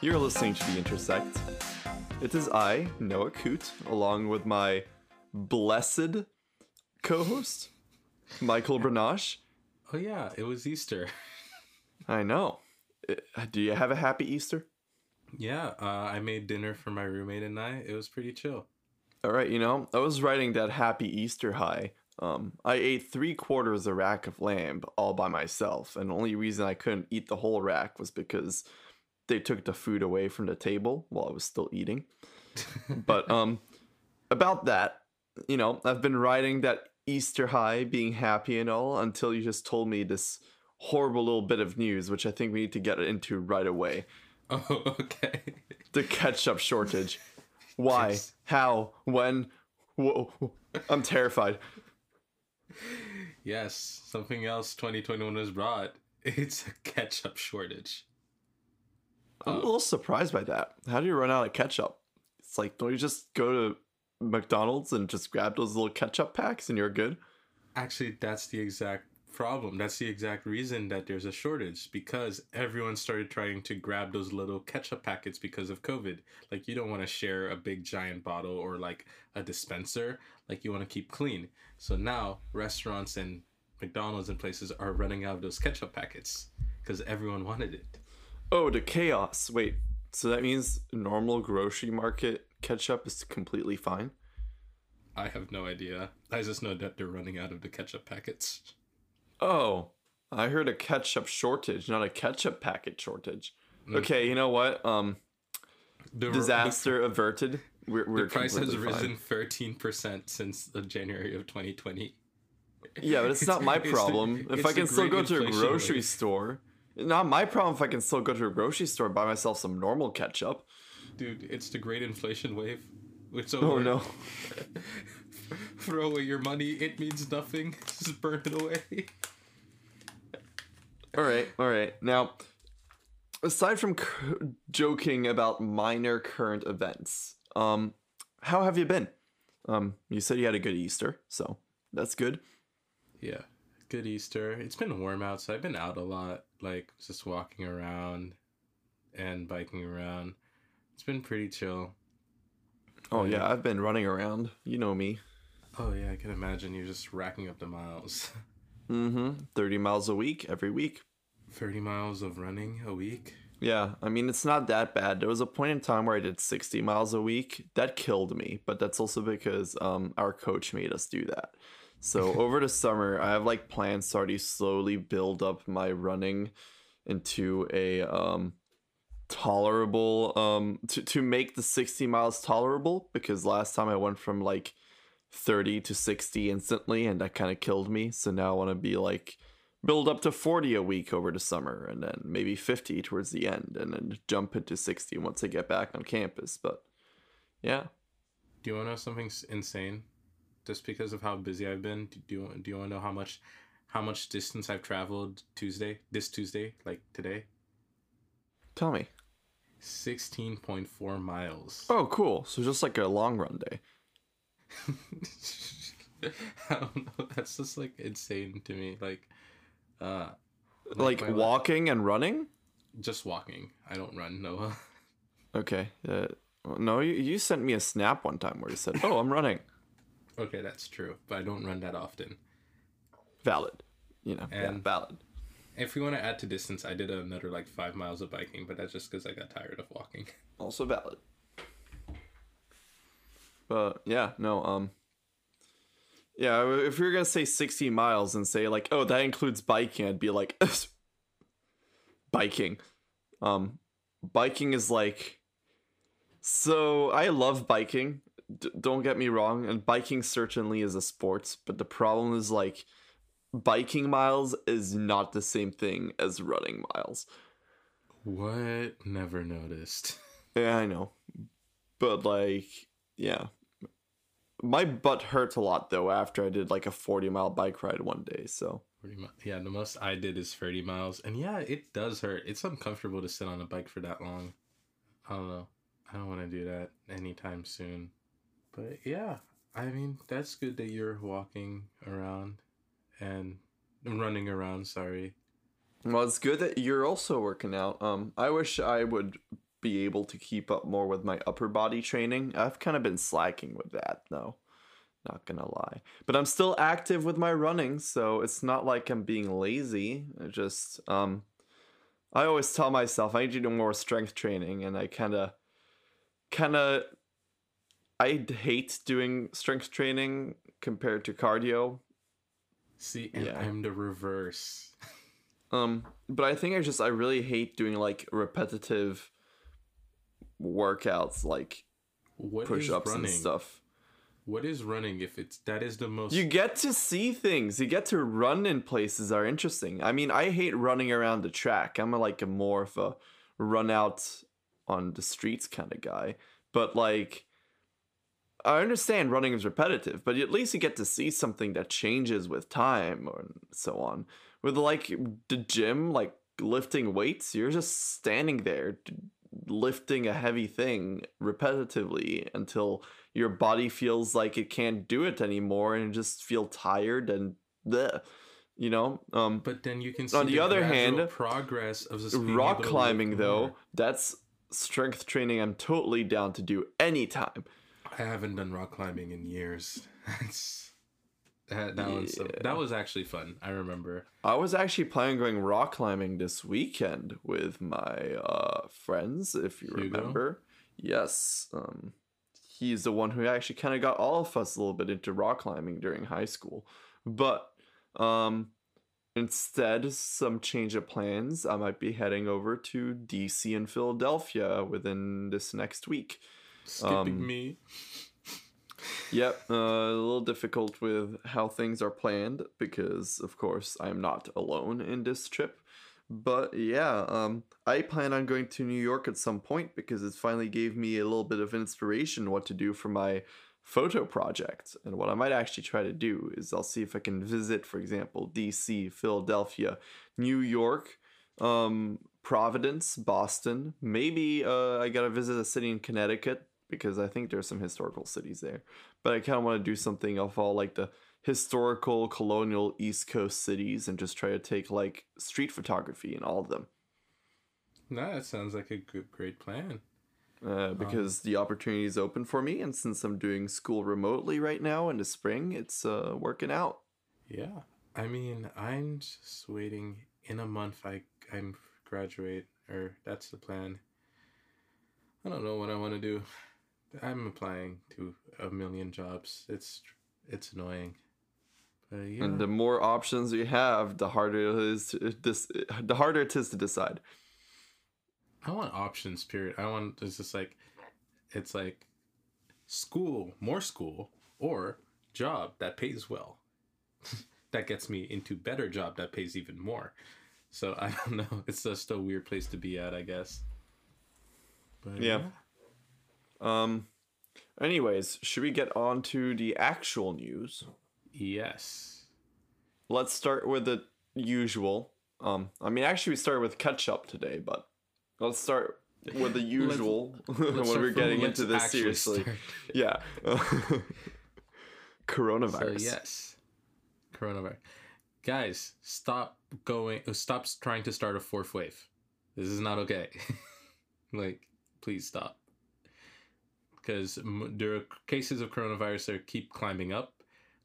You're listening to The Intersect. It is I, Noah Cout, along with my blessed co host, Michael Bernache. Oh yeah, it was Easter. I know. Uh, Do you have a happy Easter? Yeah, uh, I made dinner for my roommate and I. It was pretty chill. All right, you know, I was writing that happy Easter high. Um, I ate three quarters of a rack of lamb all by myself, and the only reason I couldn't eat the whole rack was because they took the food away from the table while I was still eating. but um, about that, you know, I've been riding that Easter high, being happy and all, until you just told me this horrible little bit of news, which I think we need to get into right away. Oh, okay. The ketchup shortage. Why? Yes. How? When? Whoa. I'm terrified. Yes, something else 2021 has brought. It's a ketchup shortage. I'm a uh, little surprised by that. How do you run out of ketchup? It's like, don't you just go to McDonald's and just grab those little ketchup packs and you're good? Actually, that's the exact problem. That's the exact reason that there's a shortage because everyone started trying to grab those little ketchup packets because of COVID. Like, you don't want to share a big giant bottle or like a dispenser. Like, you want to keep clean. So now restaurants and McDonald's and places are running out of those ketchup packets because everyone wanted it. Oh, the chaos. Wait, so that means normal grocery market ketchup is completely fine? I have no idea. I just know that they're running out of the ketchup packets. Oh, I heard a ketchup shortage, not a ketchup packet shortage. Okay, you know what? Um, The, disaster averted. We're, The, we're the price has risen thirteen percent since January of 2020. Yeah, but it's, not my it's the- problem. if I can still go to a grocery wave. store, not my problem if I can still go to a grocery store and buy myself some normal ketchup. Dude, it's the great inflation wave. It's over. Oh no. Throw away your money. It means nothing. Just burn it away. All right, all right. Now, aside from c- joking about minor current events, um, how have you been? Um, you said you had a good Easter, so that's good. Yeah. Good Easter. It's been warm out, so I've been out a lot, like just walking around and biking around. It's been pretty chill. Oh yeah, I've been running around. You know me. Oh yeah, I can imagine you're just racking up the miles. Mm-hmm. Thirty miles a week every week. 30 miles of running a week. Yeah, I mean it's not that bad. There was a point in time where I did 60 miles a week. That killed me, but that's also because um our coach made us do that. So over the summer, I have like plans to already slowly build up my running into a um tolerable um to to make the 60 miles tolerable because last time I went from like 30 to 60 instantly and that kind of killed me. So now I want to be like build up to 40 a week over the summer and then maybe 50 towards the end and then jump into 60 once I get back on campus. But yeah. Do you want to know something insane? Just because of how busy I've been, do do you want, do you want to know how much how much distance I've traveled Tuesday, this Tuesday, like today? Tell me. 16.4 miles. Oh, cool. So just like a long run day. I don't know. That's just like insane to me. Like, uh, Like, la- walking and running? just walking. I don't run, Noah. Okay. Uh, no, you, you sent me a snap one time where you said, "Oh, I'm running." Okay, that's true, but I don't run that often. Valid. You know, yeah, valid. If we want to add to distance, I did another like five miles of biking, but that's just because I got tired of walking. Also valid. But yeah, no, um Yeah, if we were gonna say 60 miles and say like, oh, that includes biking, I'd be like biking. Um biking is like so I love biking. D- don't get me wrong, and biking certainly is a sport, but the problem is like biking miles is not the same thing as running miles. What? Never noticed. Yeah, I know. But like, yeah. My butt hurt a lot though after I did like a 40 mile bike ride one day, so Pretty much. Yeah, the most I did is 30 miles. And yeah, it does hurt. It's uncomfortable to sit on a bike for that long. I don't know. I don't want to do that anytime soon. But yeah, I mean, that's good that you're walking around and running around, sorry. Well, it's good that you're also working out. Um, I wish I would be able to keep up more with my upper body training. I've kind of been slacking with that though. Not gonna lie. But I'm still active with my running, so it's not like I'm being lazy. I just um I always tell myself I need to do more strength training and I kinda kinda I hate doing strength training compared to cardio. See, and Yeah. I'm the reverse. Um, but I think I just I really hate doing like repetitive workouts like What is push ups and stuff. What is running if it's that is the most You get to see things. You get to run in places that are interesting. I mean, I hate running around the track. I'm a, like a more of a run out on the streets kind of guy. But like I understand running is repetitive, but at least you get to see something that changes with time or so on. With like the gym, like lifting weights, you're just standing there lifting a heavy thing repetitively until your body feels like it can't do it anymore and just feel tired and bleh, you know? Um But then you can see On the other hand, progress of being rock climbing though that's strength training i'm totally down to do anytime I haven't done rock climbing in years. That's that, that was Yeah. that was actually fun. I remember. i was actually planning going rock climbing this weekend with my uh friends if you Hugo? remember yes um he's the one who actually kind of got all of us a little bit into rock climbing during high school but um instead some change of plans i might be heading over to dc and philadelphia within this next week Skipping Um, me. Yep, uh, a little difficult with how things are planned because, of course, I'm not alone in this trip. But yeah, um, I plan on going to New York at some point because it finally gave me a little bit of inspiration what to do for my photo project. And what I might actually try to do is I'll see if I can visit, for example, DC, Philadelphia, New York, um, Providence, Boston. Maybe uh, I gotta visit a city in Connecticut because I think there's some historical cities there. But I kind of want to do something of all like the historical colonial East Coast cities and just try to take like street photography in all of them. No, that sounds like a good, great plan. Uh, because the opportunity is open for me, and since I'm doing school remotely right now in the spring, it's uh, working out. Yeah, I mean, I'm just waiting. In a month, I I'm graduate, or that's the plan. I don't know what I want to do. I'm applying to a million jobs. It's it's annoying. But yeah, And the more options you have, the harder it is to this. The harder it is to decide. I want options. Period. I want it's just like it's like school, more school, or job that pays well. that gets me into better job that pays even more. So I don't know. It's just a weird place to be at, I guess. But Yeah. Um. Anyways, should we get on to the actual news? Yes. Let's start with the usual. Um, I mean, actually, we started with ketchup today, but let's start with the usual when we're getting into this seriously. start. Yeah. So Coronavirus. yes, coronavirus. Guys, stop going. uh, Stop trying to start a fourth wave. This is not okay. like, please stop. Because m- there are cases of coronavirus that keep climbing up.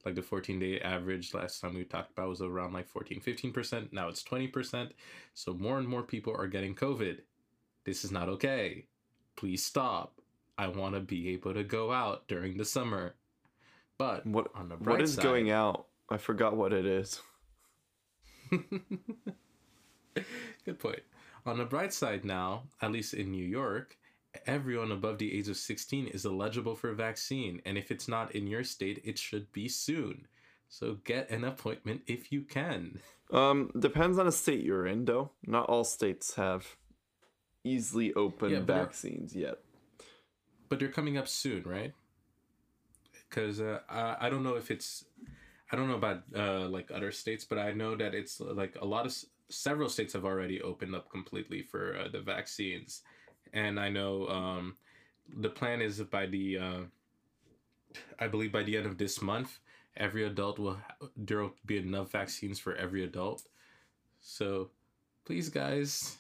Like the 14 day average last time we talked about was around like 14, 15%. Now it's 20%. So more and more people are getting COVID. This is not okay. Please stop. I want to be able to go out during the summer. But What on the bright what is side, going out? I forgot what it is. Good point. On the bright side now, at least in New York, everyone above the age of 16 is eligible for a vaccine. And if it's not in your state, it should be soon. So get an appointment if you can. Um, depends on the state you're in, though. Not all states have easily open Yeah, vaccines yet. But they're coming up soon, right? Because uh, I, I don't know if it's. I don't know about uh, like other states, but I know that it's like a lot of s- several states have already opened up completely for uh, the vaccines, and I know um, the plan is by the, uh, I believe by the end of this month, every adult will there will be enough vaccines for every adult. So please, guys.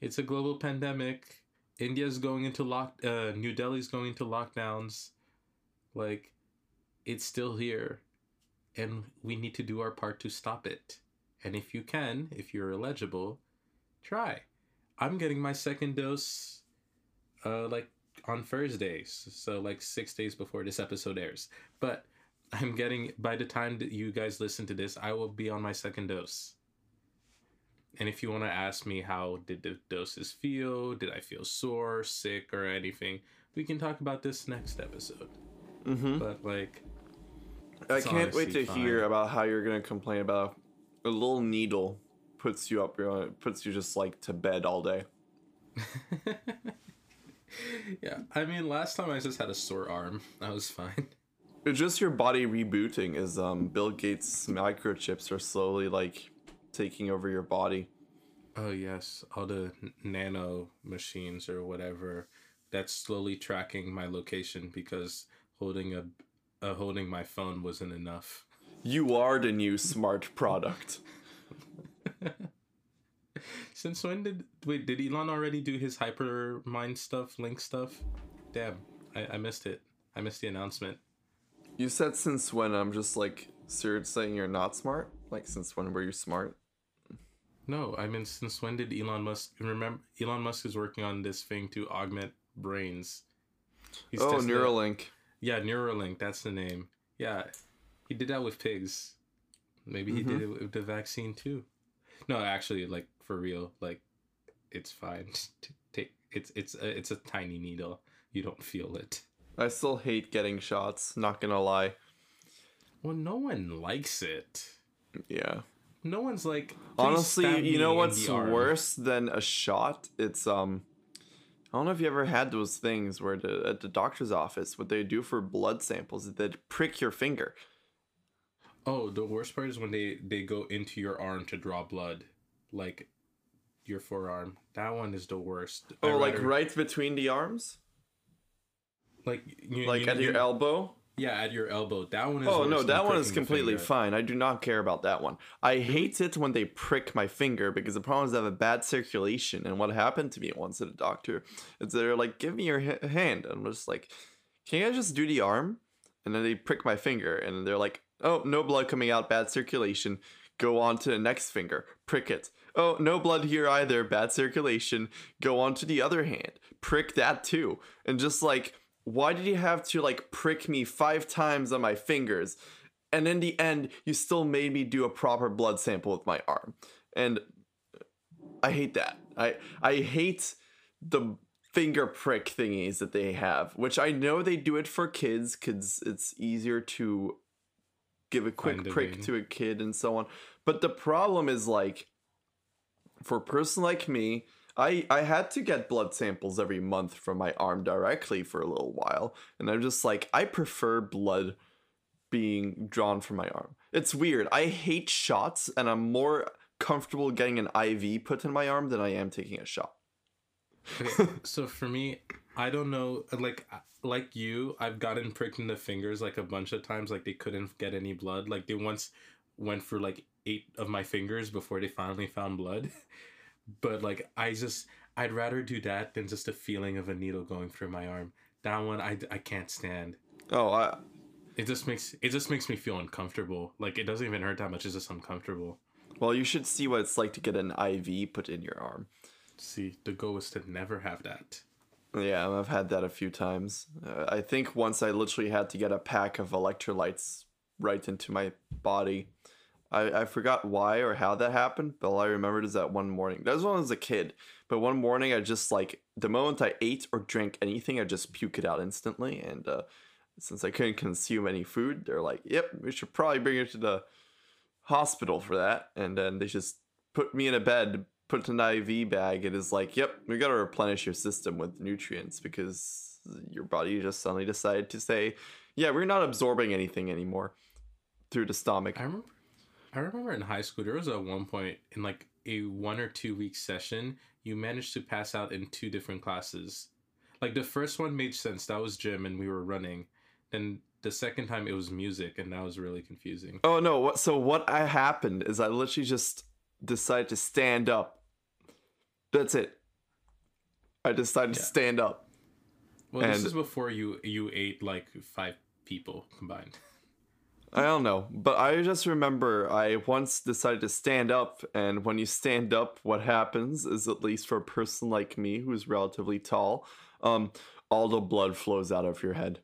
It's a global pandemic. India's going into lock. Uh, New Delhi's going into lockdowns. Like, it's still here, and we need to do our part to stop it. And if you can, if you're eligible, try. I'm getting my second dose, uh, like on Thursdays, so like six days before this episode airs. But I'm getting by the time that you guys listen to this, I will be on my second dose. And if you want to ask me how did the doses feel, did I feel sore, sick, or anything, we can talk about this next episode. Mm-hmm. But like, I can't wait to honestly hear about how you're gonna complain about a little needle puts you up, uh, puts you just like to bed all day. yeah, I mean, last time I just had a sore arm. I was fine. It's just your body rebooting Is um Bill Gates microchips are slowly like taking over your body. Oh yes, all the nano machines or whatever that's slowly tracking my location because holding a, uh, holding my phone wasn't enough. You are the new smart product. Since when did wait? Did Elon already do his hypermind stuff, link stuff? Damn, I, I missed it. I missed the announcement. You said since when? I'm just like, so you're saying you're not smart? Like since when were you smart? No, I mean, since when did Elon Musk remember? Elon Musk is working on this thing to augment brains. He's oh, it- Neuralink. Yeah, Neuralink. That's the name. Yeah, he did that with pigs. Maybe he did mm-hmm. it with the vaccine too. No, actually, like for real, like it's fine. to Take it's it's a, it's a tiny needle. You don't feel it. I still hate getting shots. Not gonna lie. Well, no one likes it. Yeah. No one's like. Honestly, you know what's worse than a shot? It's um I don't know if you ever had those things where the, at the doctor's office, what they do for blood samples is they'd prick your finger. Oh, the worst part is when they they go into your arm to draw blood, like your forearm. That one is the worst. Oh, I'd like rather- right between the arms? like you, Like you- at your you- elbow? Yeah, at your elbow. That one is. Oh no, that one is completely fine. I do not care about that one. I hate it when they prick my finger because the problem is I have a bad circulation. And what happened to me once at a doctor is they're like, "Give me your hand," and I'm just like, "Can I just do the arm?" And then they prick my finger, and they're like, "Oh, no blood coming out, bad circulation. Go on to the next finger, prick it. Oh, no blood here either, bad circulation. Go on to the other hand, prick that too." And just like why did you have to like prick me five times on my fingers and in the end you still made me do a proper blood sample with my arm and i hate that i i hate the finger prick thingies that they have which i know they do it for kids because it's easier to give a quick Find prick vein. to a kid and so on but the problem is like for a person like me I, I had to get blood samples every month from my arm directly for a little while. And I'm just like, I prefer blood being drawn from my arm. It's weird. I hate shots, and I'm more comfortable getting an IV put in my arm than I am taking a shot. Okay, so for me, I don't know. Like like you, I've gotten pricked in the fingers like a bunch of times. Like they couldn't get any blood. Like they once went for like eight of my fingers before they finally found blood. But like I just, I'd rather do that than just the feeling of a needle going through my arm. That one I, I can't stand. Oh, I, It just makes it just makes me feel uncomfortable. Like it doesn't even hurt that much. It's just uncomfortable. well, you should see what it's like to get an IV put in your arm. See, the goal is to never have that. Yeah, I've had that a few times. Uh, I think once I literally had to get a pack of electrolytes right into my body. I, I forgot why or how that happened, but all I remembered is that one morning. That was when I was a kid. But one morning, I just like the moment I ate or drank anything, I just puke it out instantly. And uh, since I couldn't consume any food, they're like, "Yep, we should probably bring you to the hospital for that." And then they just put me in a bed, put an IV bag, it is like, "Yep, we gotta replenish your system with nutrients because your body just suddenly decided to say, yeah, we're not absorbing anything anymore through the stomach." I remember, I remember in high school there was a one point in like a one or two week session you managed to pass out in two different classes. Like the first one made sense. That was gym and we were running. Then the second time it was music and that was really confusing. Oh no! What? So what I happened is I literally just decided to stand up. That's it. I decided to stand up. Well, this is before you you ate like five people combined. I don't know, but I just remember I once decided to stand up, and when you stand up, what happens is, at least for a person like me who's relatively tall, um, all the blood flows out of your head.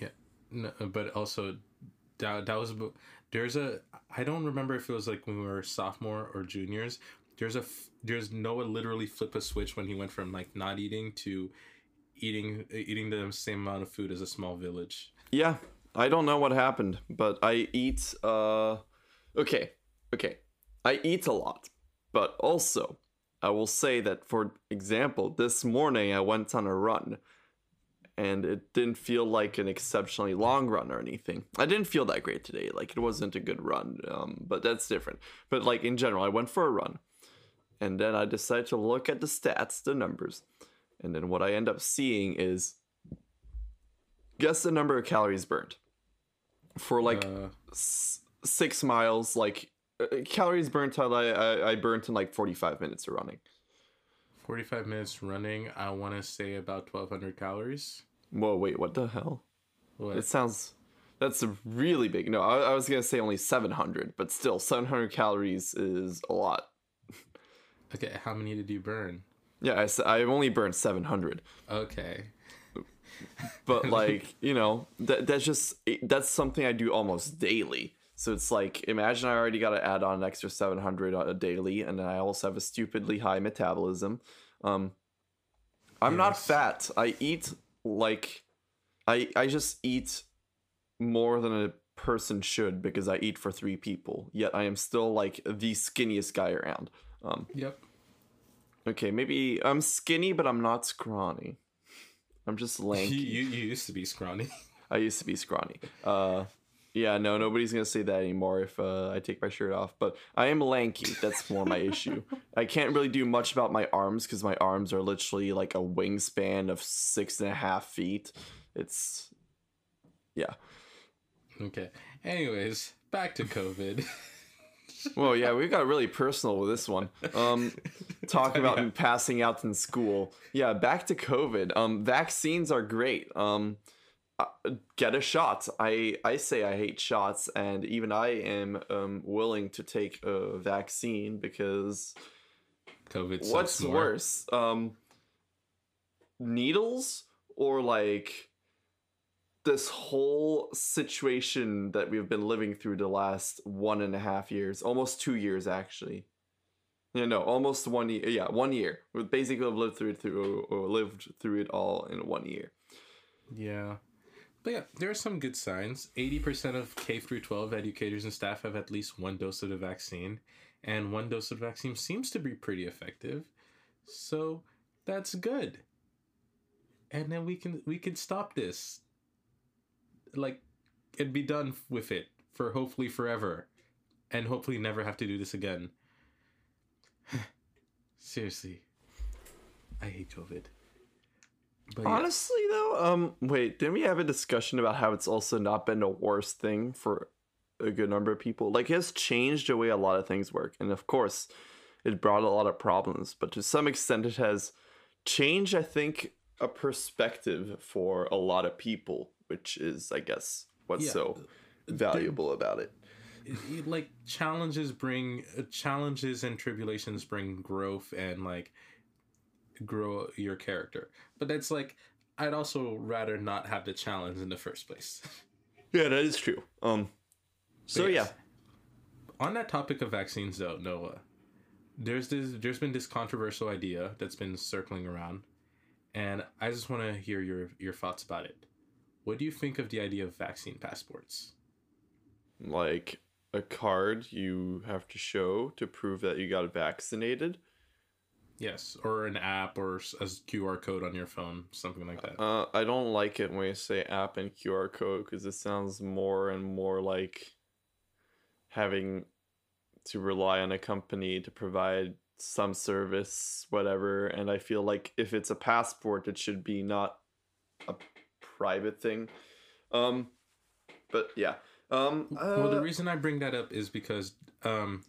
Yeah, no, but also that that was there's a I don't remember if it was like when we were sophomore or juniors. There's a there's Noah literally flip a switch when he went from like not eating to eating eating the same amount of food as a small village. Yeah, I don't know what happened, but I eat. Uh, okay, okay, I eat a lot, but also I will say that, for example, this morning I went on a run, and it didn't feel like an exceptionally long run or anything. I didn't feel that great today. Like it wasn't a good run, um, but that's different. But like in general, I went for a run, and then I decided to look at the stats, the numbers, and then what I end up seeing is guess the number of calories burned for like uh, s- six miles like uh, calories burnt till I, I i burnt in like 45 minutes of running 45 minutes running. I want to say about 1200 calories. whoa wait what the hell What? it sounds that's a really big no I, I was gonna say only 700 but still 700 calories is a lot okay, how many did you burn? yeah I, i've only burned 700 Okay. but like you know that that's just that's something i do almost daily so it's like imagine i already got to add on an extra 700 a daily and i also have a stupidly high metabolism. Um i'm not fat. I eat like i i just eat more than a person should because i eat for three people. Yet i am still like the skinniest guy around. Um Yep. okay maybe i'm skinny but i'm not scrawny. I'm just lanky. you, you used to be scrawny. I used to be scrawny. Uh, yeah, no, nobody's gonna say that anymore if uh, I take my shirt off. But I am lanky. That's more my issue. I can't really do much about my arms because my arms are literally like a wingspan of six and a half feet. It's yeah. Okay. Anyways, back to COVID. Well, yeah, we got really personal with this one. Um, talking about Yeah. passing out in school. Yeah, back to COVID. Um, vaccines are great. Um, get a shot. I I say I hate shots, and even I am um willing to take a vaccine because COVID. what's worse, um, needles or like this whole situation that we've been living through the last one and a half years, almost two years actually. Yeah, no, almost one year. Yeah, one year. We basically have lived through it through or lived through it all in one year. Yeah. But yeah, there are some good signs. 80% of K through 12 educators and staff have at least one dose of the vaccine, and one dose of the vaccine seems to be pretty effective. So that's good. And then we can we can stop this. Like and be done with it for hopefully forever. And hopefully never have to do this again. Seriously. I hate COVID. But yeah. Honestly, though, um, wait, didn't we have a discussion about how it's also not been the worst thing for a good number of people? Like, it has changed the way a lot of things work, and of course, it brought a lot of problems. But to some extent, it has changed, I think, a perspective for a lot of people, which is, I guess, what's Yeah. so valuable about it. it- like challenges bring uh, challenges and tribulations bring growth and like grow your character. But that's like i'd also rather not have the challenge in the first place. Yeah, that is true. Um, so But yeah, on that topic of vaccines though noah there's this there's been this controversial idea that's been circling around and i just want to hear your your thoughts about it. What do you think of the idea of vaccine passports? Like a card you have to show to prove that you got vaccinated. Yes or an app or a qr code on your phone something like that Uh, I don't like it when you say app and QR code because it sounds more and more like having to rely on a company to provide some service, whatever. And I feel like if it's a passport, it should be not a private thing. Um, but yeah. Um, well, the uh, reason I bring that up is because um,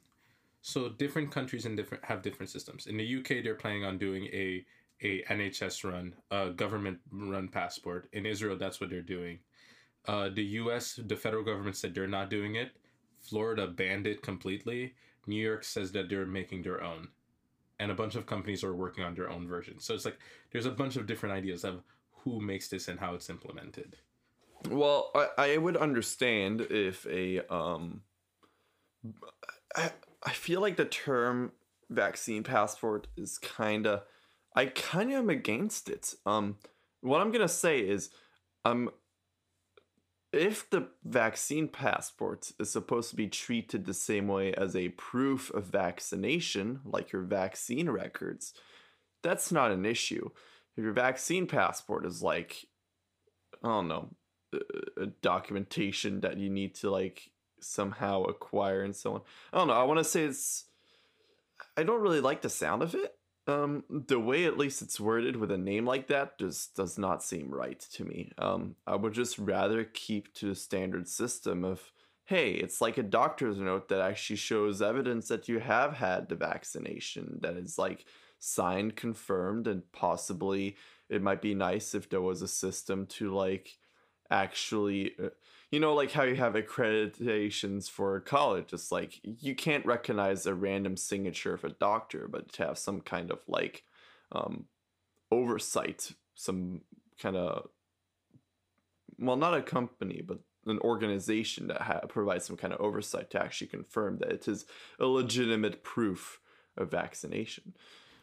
so different countries and different have different systems. In the UK, they're planning on doing a a NHS run, a government run passport. In Israel, that's what they're doing. Uh, the U.S. the federal government said they're not doing it. Florida banned it completely. New York says that they're making their own, and a bunch of companies are working on their own version. So it's like there's a bunch of different ideas of who makes this and how it's implemented. Well, I, I would understand if a um I I feel like the term vaccine passport is kind of I kind of am against it. Um what I'm to say is um if the vaccine passport is supposed to be treated the same way as a proof of vaccination, like your vaccine records, that's not an issue. If your vaccine passport is like, I don't know, a documentation that you need to like somehow acquire and so on. I don't know. I want to say it's. I don't really like the sound of it. Um, the way at least it's worded with a name like that just does not seem right to me. Um, I would just rather keep to the standard system of, hey, it's like a doctor's note that actually shows evidence that you have had the vaccination that is like signed, confirmed, and possibly it might be nice if there was a system to like actually uh, you know like how you have accreditations for college it's like you can't recognize a random signature of a doctor but to have some kind of like um oversight some kind of well not a company but an organization that ha- provides some kind of oversight to actually confirm that it is a legitimate proof of vaccination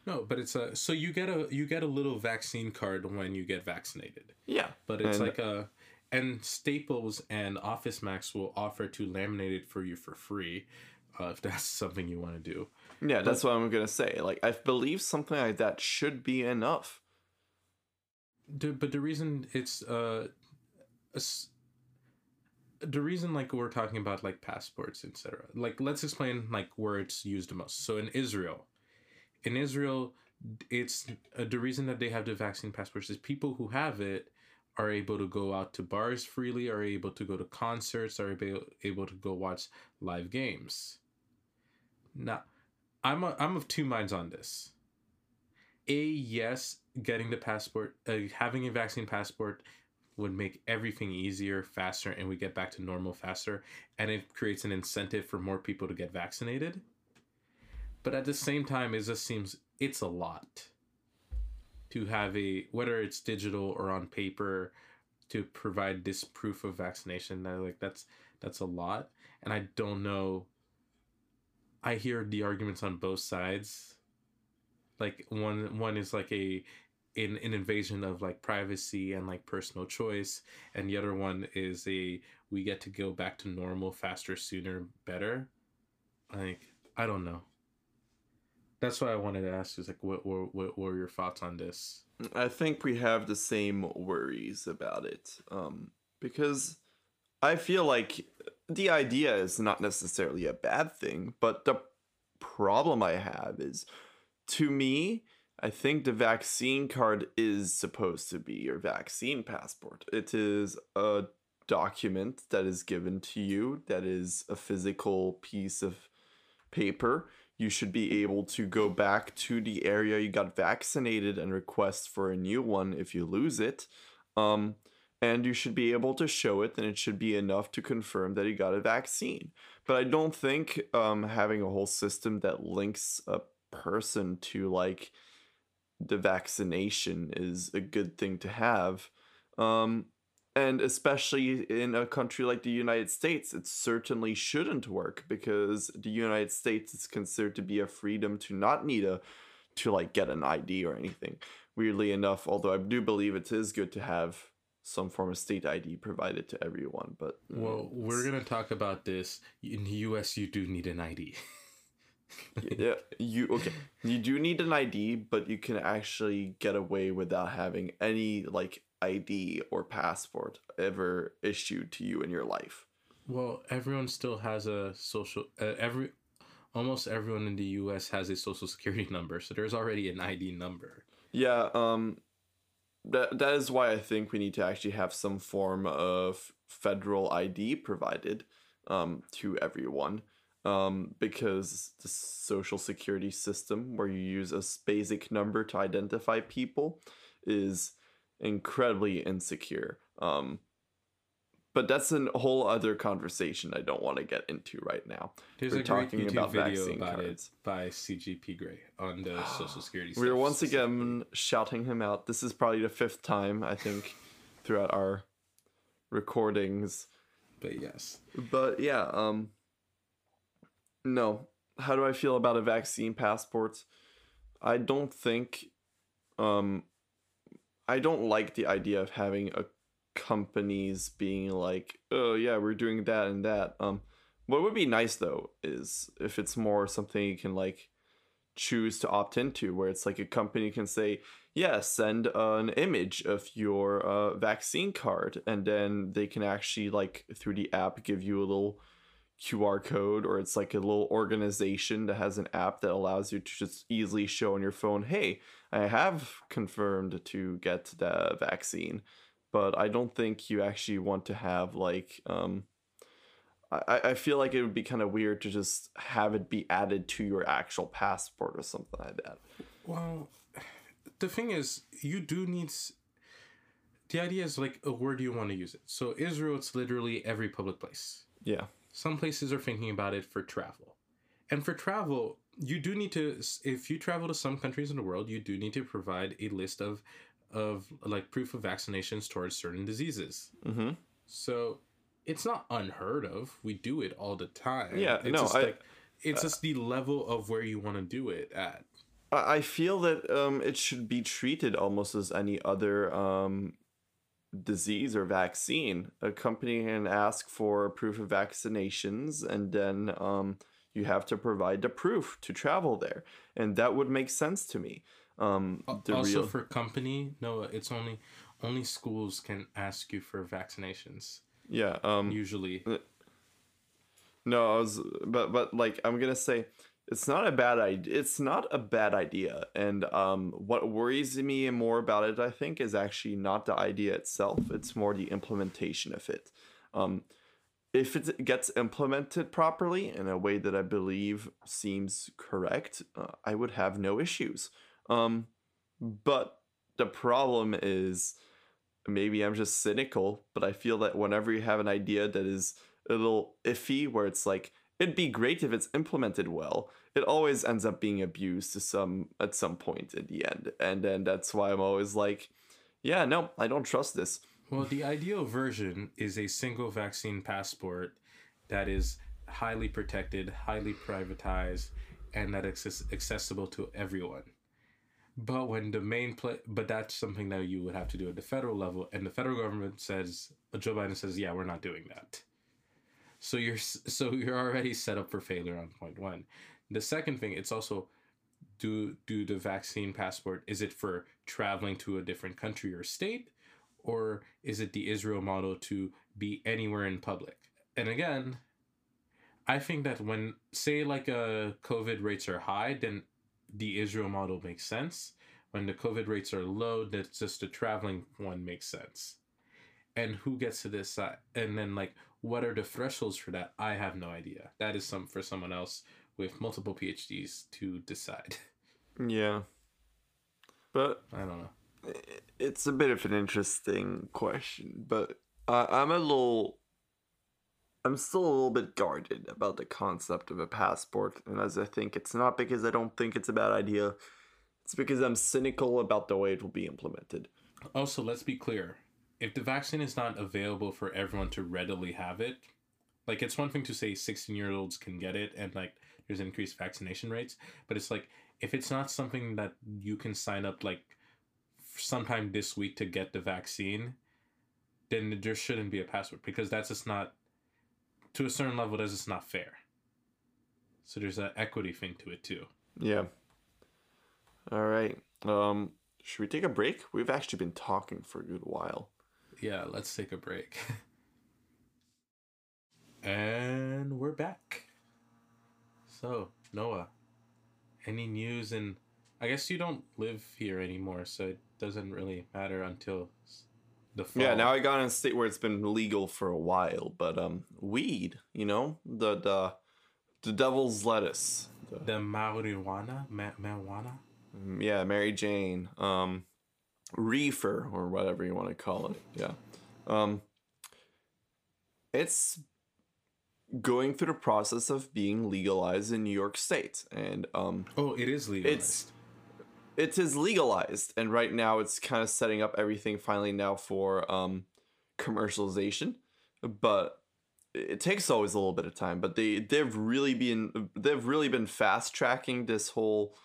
no, but it's a so you get a you get a little vaccine card when you get vaccinated. Yeah, but it's and, like a and Staples and Office Max will offer to laminate it for you for free, uh, if that's something you want to do. Yeah, but, that's what I'm gonna say. Like, I believe something like that should be enough. But the reason it's uh, a, the reason like we're talking about like passports, etc. Like, let's explain like where it's used the most. So in Israel, in Israel, it's uh, the reason that they have the vaccine passports is people who have it are able to go out to bars freely, are able to go to concerts, are able, to go watch live games. Now, I'm a, I'm of two minds on this. A yes, getting the passport, uh, having a vaccine passport would make everything easier, faster, and we get back to normal faster, and it creates an incentive for more people to get vaccinated. But at the same time, it just seems it's a lot to have a whether it's digital or on paper to provide this proof of vaccination like that's that's a lot. And i don't know i hear the arguments on both sides. Like one one is like a in an invasion of like privacy and like personal choice and the other one is a we get to go back to normal faster sooner better. Like i don't know that's why I wanted to ask. Is like, what were what were your thoughts on this? I think we have the same worries about it, um, because I feel like the idea is not necessarily a bad thing, but the problem I have is, to me, I think the vaccine card is supposed to be your vaccine passport. It is a document that is given to you that is a physical piece of paper you should be able to go back to the area you got vaccinated and request for a new one if you lose it. Um, and you should be able to show it, and it should be enough to confirm that you got a vaccine. But I don't think um, having a whole system that links a person to like the vaccination is a good thing to have. Um, and especially in a country like the United States, it certainly shouldn't work because the United States is considered to be a freedom to not need a to like get an ID or anything. Weirdly enough, although I do believe it is good to have some form of state ID provided to everyone, but mm, well, we're gonna talk about this in the U.S. You do need an ID. yeah, you okay? You do need an ID, but you can actually get away without having any like ID or passport ever issued to you in your life. Well, everyone still has a social. Uh, every almost everyone in the U.S. has a social security number, so there's already an ID number. Yeah. Um. That that is why I think we need to actually have some form of federal ID provided, um, to everyone. um, because the social security system, where you use a basic number to identify people, is incredibly insecure. Um, but that's a whole other conversation I don't want to get into right now. There's We're a great talking YouTube about video vaccine about cards. it by CGP Grey on the Social Security. We are once again shouting him out. This is probably the fifth time, I think, throughout our recordings. but yes, But yeah, um no. How do I feel about a vaccine passport? I don't think um I don't like the idea of having a companies being like, "Oh yeah, we're doing that and that." Um what would be nice though is if it's more something you can like choose to opt into where it's like a company can say yeah send an image of your uh, vaccine card and then they can actually like through the app give you a little qr code or it's like a little organization that has an app that allows you to just easily show on your phone hey i have confirmed to get the vaccine but i don't think you actually want to have like um I, I feel like it would be kind of weird to just have it be added to your actual passport or something like that. well, the thing is, you do need. The idea is like, where do you want to use it? So Israel, it's literally every public place. Yeah. Some places are thinking about it for travel, and for travel, you do need to. If you travel to some countries in the world, you do need to provide a list of, of like proof of vaccinations towards certain diseases. Mm-hmm. So it's not unheard of. We do it all the time. Yeah, it's no, just I- like it's just the level of where you want to do it at. I I feel that um, it should be treated almost as any other um, disease or vaccine. A company can ask for proof of vaccinations, and then um, you have to provide the proof to travel there, and that would make sense to me. Um, the also real- for company, no, it's only only schools can ask you for vaccinations. yeah. Um, Usually, No, I was, but but like I'm gonna say, it's not a bad idea. It's not a bad idea, and um, what worries me more about it, I think, is actually not the idea itself. It's more the implementation of it. Um, if it gets implemented properly in a way that I believe seems correct, uh, I would have no issues. Um, but the problem is, maybe I'm just cynical, but I feel that whenever you have an idea that is a little iffy where it's like it'd be great if it's implemented well it always ends up being abused to some at some point in the end and then that's why i'm always like yeah no i don't trust this well, the ideal version is a single vaccine passport that is highly protected, highly privatized, and that is accessible to everyone. But when the main play, but that's something that you would have to do at the federal level, and the federal government says, Joe Biden says, yeah, we're not doing that. So you're so you're already set up for failure on point one. The second thing, it's also do do the vaccine passport is it for traveling to a different country or state, or is it the Israel model to be anywhere in public? And again, I think that when say like uh COVID rates are high, then the Israel model makes sense. When the COVID rates are low, that's just the traveling one makes sense. And who gets to decide? And then like, what are the thresholds for that? I have no idea. That is some for someone else with multiple PhDs to decide. yeah but I don't know. it's a bit of an interesting question but I i'm a little i'm still a little bit guarded about the concept of a passport and as i think it's not because i don't think it's a bad idea it's because i'm cynical about the way it will be implemented Also, let's be clear. If the vaccine is not available for everyone to readily have it, like it's one thing to say 16 year olds can get it and like there's increased vaccination rates, but it's like if it's not something that you can sign up like sometime this week to get the vaccine, then there shouldn't be a password because that's just not to a certain level that's just not fair. So there's an equity thing to it too. Yeah. All right. Um, should we take a break? We've actually been talking for a good while. Yeah, let's take a break. and we're back. So, Noah, any news? And I guess you don't live here anymore, so it doesn't really matter until the fall. Yeah. Now I got in a state where it's been legal for a while, but um, weed. You know the the the devil's lettuce. The- The marijuana, Ma- marijuana. Mm, yeah, Mary Jane, um, reefer or whatever you want to call it. Yeah, um, it's going through the process of being legalized in New York State, and um, Oh, it is legalized. It's- it is legalized, and right now it's kind of setting up everything finally now for um, commercialization, but it takes always a little bit of time. But they they've really been they've really been fast tracking this whole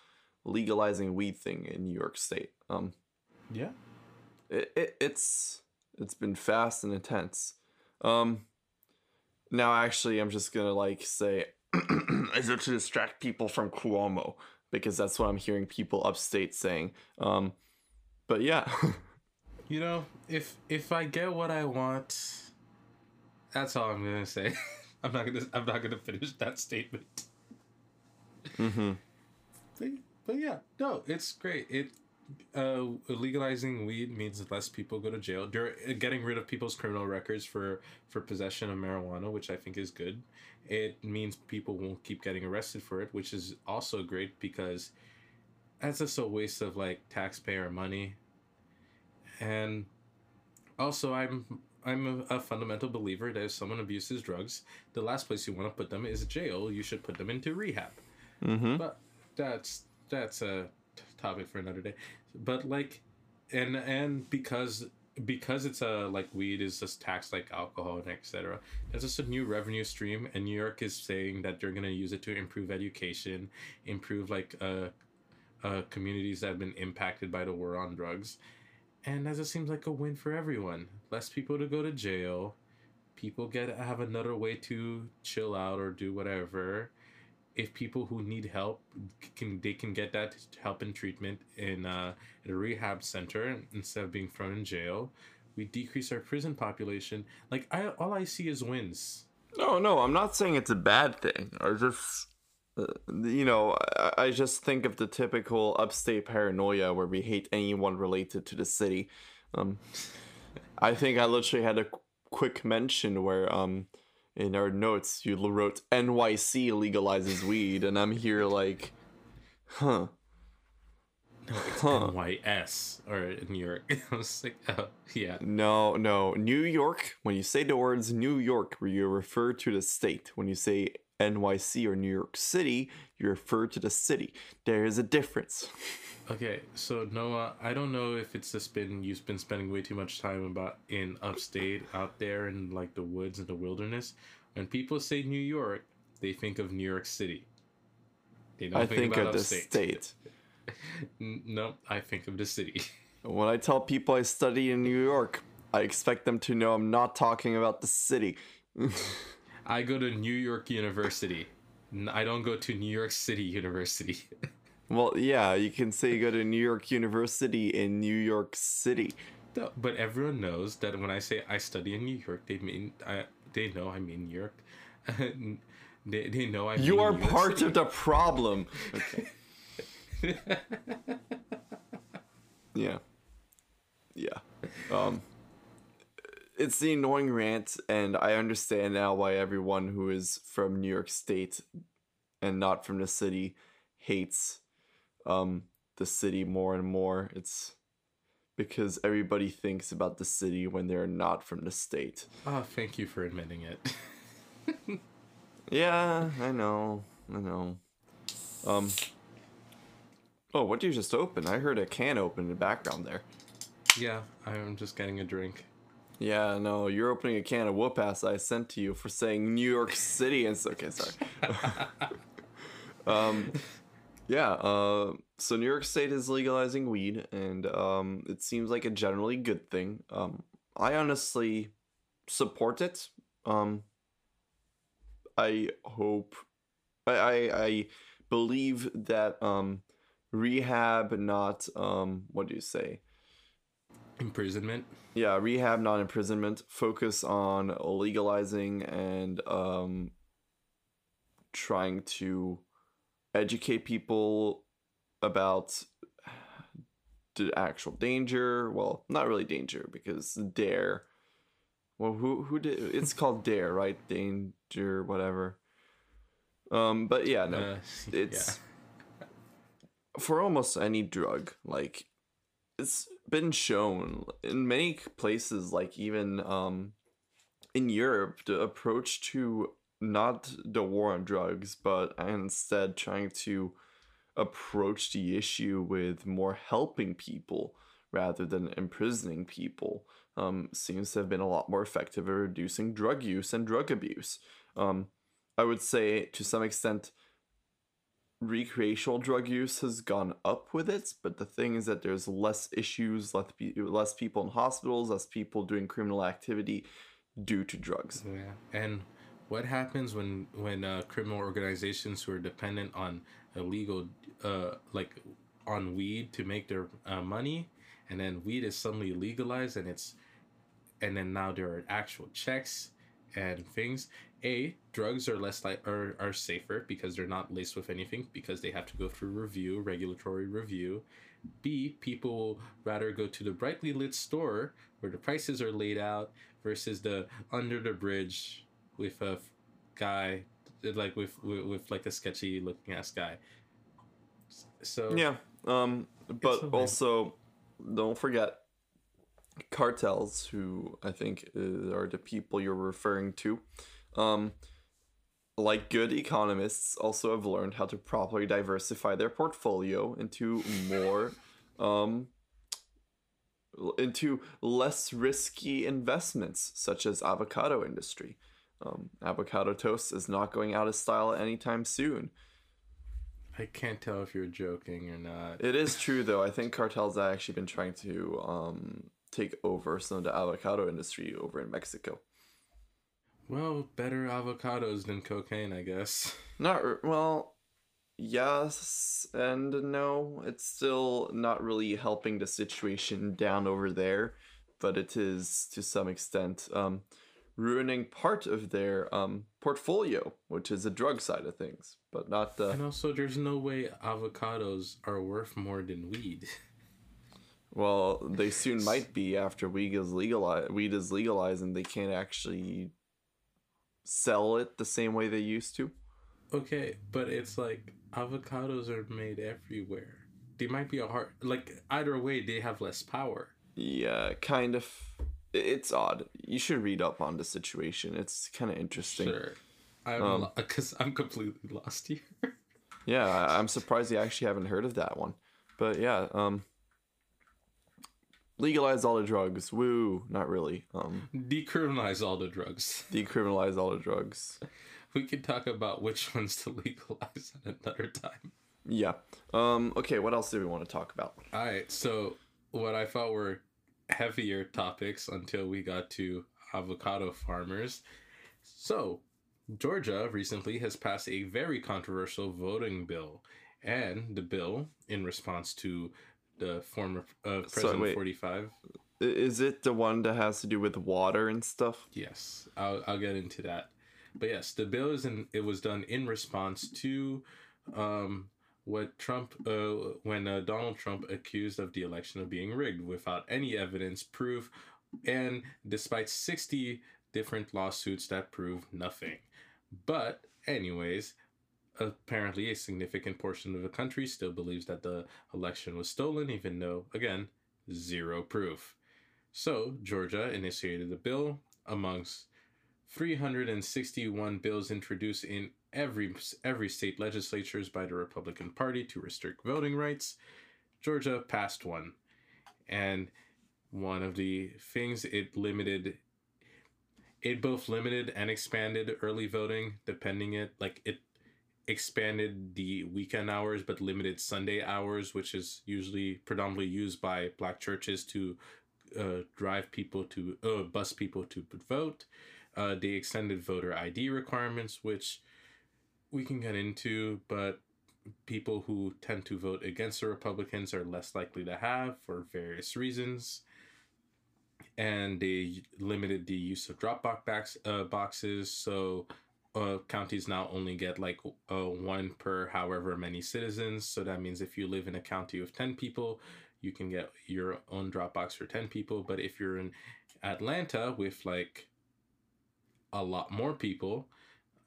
legalizing weed thing in New York State. Um, yeah. it, it it's it's been fast and intense. Um, now actually, I'm just gonna like say, is it to distract people from Cuomo because that's what I'm hearing people upstate saying. Um, but yeah, You know, if if I get what I want, that's all I'm gonna say. I'm not gonna I'm not gonna finish that statement. hmm But, but yeah, no, it's great. It uh, legalizing weed means less people go to jail. Dur- getting rid of people's criminal records for for possession of marijuana, which I think is good. It means people won't keep getting arrested for it, which is also great because that's just a waste of like taxpayer money. And also, I'm I'm a, a fundamental believer that if someone abuses drugs, the last place you want to put them is jail. You should put them into rehab hmm but that's that's a topic for another day. But like and and because because it's a like weed is just taxed like alcohol and etc there's just a new revenue stream and new york is saying that they're to use it to improve education improve like uh, uh communities that have been impacted by the war on drugs. And that just seems like a win for everyone. Less people to go to jail. People get have another way to chill out or do whatever if people who need help can they can get that help and treatment in uh, at a rehab center instead of being thrown in jail we decrease our prison population like i all i see is wins No, no, I'm not saying it's a bad thing. I just, uh, you know, I, I just think of the typical upstate paranoia where we hate anyone related to the city. Um, I think I literally had a qu- quick mention where, um, in our notes you wrote NYC legalizes weed, and I'm here like, huh. no it's Huh. nys or new york i was like oh yeah No, no. New York, when you say the words New York, where you refer to the state. When you say NYC or New York City, you refer to the city. There is a difference. Okay, so Noah, I don't know if it's just been you've been spending way too much time about in upstate out there in like the woods and the wilderness. When people say New York, they think of New York City. They don't I think about of the state. No, I think of the city. When I tell people I study in New York, I expect them to know I'm not talking about the city. I go to New York University. I don't go to New York City University. Well, yeah, you can say you go to New York University in New York City. But everyone knows that when I say I study in New York, they mean I. They know I mean New York. they, they know I. You mean are New York part City. of the problem. Okay. yeah. Yeah. Um it's the annoying rant and I understand now why everyone who is from New York State and not from the city hates um the city more and more. It's because everybody thinks about the city when they're not from the state. Oh, thank you for admitting it. Yeah, I know. I know. Um Oh, what did you just open? I heard a can open in the background there. yeah, I'm just getting a drink. Yeah, no, you're opening a can of whoop ass I sent to you for saying New York City and so okay, sorry. um yeah, uh so New York State is legalizing weed and um it seems like a generally good thing. Um I honestly support it. Um I hope I I, I believe that um rehab not um what do you say? Imprisonment. yeah rehab non-imprisonment focus on legalizing and um trying to educate people about the actual danger well not really danger because dare well who who did it's called dare right danger whatever Um, but yeah, no, Uh, it's for almost any drug. Like it's been shown in many places, like even um, in Europe, the approach to not the war on drugs, but instead trying to approach the issue with more helping people rather than imprisoning people um, seems to have been a lot more effective at reducing drug use and drug abuse. Um, I would say to some extent, recreational drug use has gone up with it, but the thing is that there's less issues, less, pe- less people in hospitals, less people doing criminal activity due to drugs. Yeah, and what happens when when uh, criminal organizations who are dependent on illegal, uh, like on weed to make their uh, money, and then weed is suddenly legalized, and it's, and then now there are actual checks and things. A drugs are less like are, are safer because they're not laced with anything because they have to go through review, regulatory review. B people will rather go to the brightly lit store where the prices are laid out versus the under the bridge with a guy like with, with with like a sketchy looking ass guy. So Yeah, um, but also don't forget cartels, who I think uh, are the people you're referring to. Um, like good economists, also have learned how to properly diversify their portfolio into more, um, into less risky investments, such as avocado industry. Um, avocado toast is not going out of style anytime soon. I can't tell if you're joking or not. It is true though. I think cartels have actually been trying to um, take over some of the avocado industry over in Mexico. Well, better avocados than cocaine, I guess. Not well, yes and no. It's still not really helping the situation down over there, but it is to some extent um, ruining part of their um, portfolio, which is the drug side of things, but not the. And also, there's no way avocados are worth more than weed. Well, they soon might be after weed is legalized. Weed is legalized, and they can't actually sell it the same way they used to. Okay, but it's like avocados are made everywhere. They might be a hard like either way they have less power. Yeah, kind of. It's odd. You should read up on the situation. It's kind of interesting. Sure. I'm Um, because I'm completely lost here. Yeah, I'm surprised you actually haven't heard of that one. But yeah, um, legalize all the drugs. Woo! Not really. Um, Decriminalize all the drugs. decriminalize all the drugs. We could talk about which ones to legalize at another time. Yeah. Um. Okay. What else do we want to talk about? All right. So what I thought were heavier topics until we got to avocado farmers. So Georgia recently has passed a very controversial voting bill, and the bill, in response to the former uh, President. Forty Five. Is it the one that has to do with water and stuff? Yes, I'll, I'll get into that. But yes, the bill is in. It was done in response to um, what Trump, uh, when uh, Donald Trump accused of the election of being rigged without any evidence, proof, and despite sixty different lawsuits that prove nothing. But anyways, apparently a significant portion of the country still believes that the election was stolen, even though again zero proof. So Georgia initiated a bill amongst 361 bills introduced in every every state legislatures by the Republican Party to restrict voting rights. Georgia passed one, and one of the things it limited it both limited and expanded early voting depending it like it expanded the weekend hours but limited sunday hours which is usually predominantly used by black churches to uh, drive people to uh, bus people to vote uh, they extended voter id requirements which we can get into but people who tend to vote against the republicans are less likely to have for various reasons and they limited the use of Dropbox box, uh, boxes. So uh, counties now only get like uh, one per however many citizens. So that means if you live in a county of 10 people, you can get your own Dropbox for 10 people. But if you're in Atlanta with like a lot more people,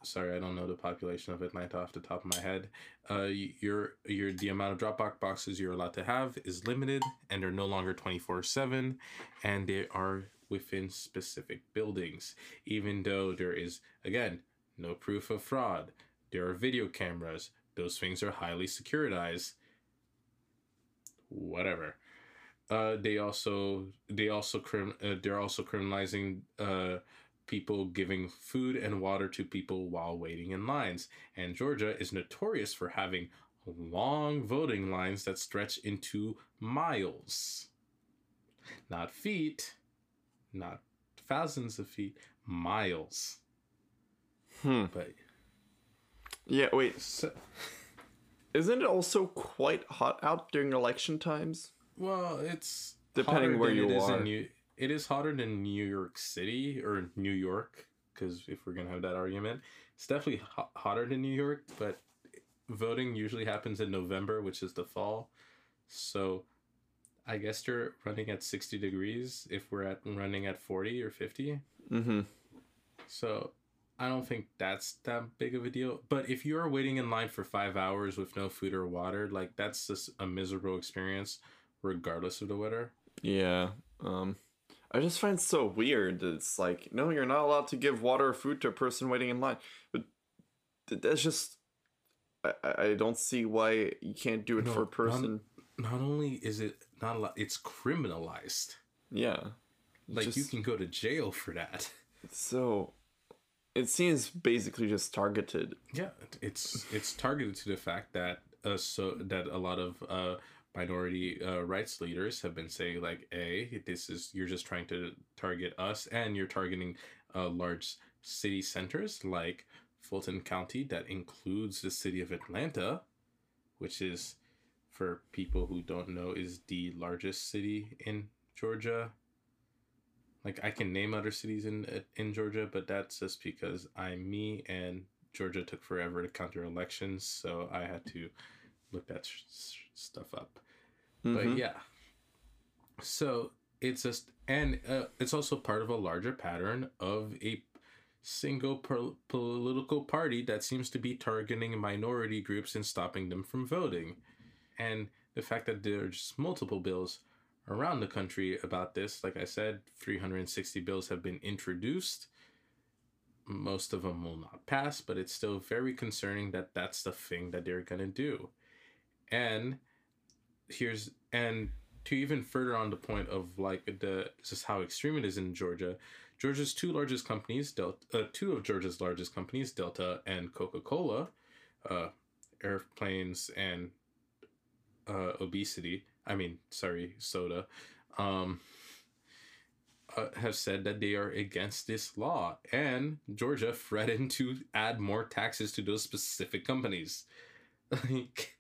sorry, I don't know the population of Atlanta off the top of my head. Uh, your your the amount of Dropbox boxes you're allowed to have is limited, and they're no longer twenty four seven, and they are within specific buildings. Even though there is again no proof of fraud, there are video cameras. Those things are highly securitized. Whatever. Uh, they also they also crim- uh, they're also criminalizing uh people giving food and water to people while waiting in lines. And Georgia is notorious for having long voting lines that stretch into miles. Not feet, not thousands of feet, miles. Hmm. But Yeah, wait. so, Isn't it also quite hot out during election times? well, it's Depending where you it are. New- it is hotter than New York City or New York, because if we're gonna have that argument, it's definitely ho- hotter than New York. But voting usually happens in November, which is the fall. So, I guess they're running at sixty degrees if we're at running at forty or fifty. Mm-hmm. So I don't think that's that big of a deal. But if you are waiting in line for five hours with no food or water, like that's just a miserable experience, regardless of the weather. Yeah. Um, I just find it so weird. that It's like, no, you're not allowed to give water or food to a person waiting in line. But th- that's just, I, I don't see why you can't do it No, for a person. Not only is it not allowed, it's criminalized. Yeah. Like you can go to jail for that. So, it seems basically just targeted. Yeah, it's it's targeted to the fact that uh, so that a lot of uh, minority uh, rights leaders have been saying like, a this is you're just trying to target us, and you're targeting uh, large city centers like Fulton County that includes the city of Atlanta, which is for people who don't know is the largest city in Georgia. Like I can name other cities in in Georgia, but that's just because I'm me and Georgia took forever to count their elections, so I had to look that sh- stuff up. But Mhm. yeah, so it's just, and uh, it's also part of a larger pattern of a single pol- political party that seems to be targeting minority groups and stopping them from voting. And the fact that there's multiple bills around the country about this, like I said, 360 bills have been introduced most of them will not pass, but it's still very concerning that that's the thing that they're going to do. And here's and to even further on the point of like the this is how extreme it is in Georgia. Georgia's two largest companies, Delta, uh, two of Georgia's largest companies, Delta and Coca Cola, uh, airplanes and uh, obesity. I mean, sorry, soda. Um, uh, have said that they are against this law, and Georgia threatened to add more taxes to those specific companies. Like,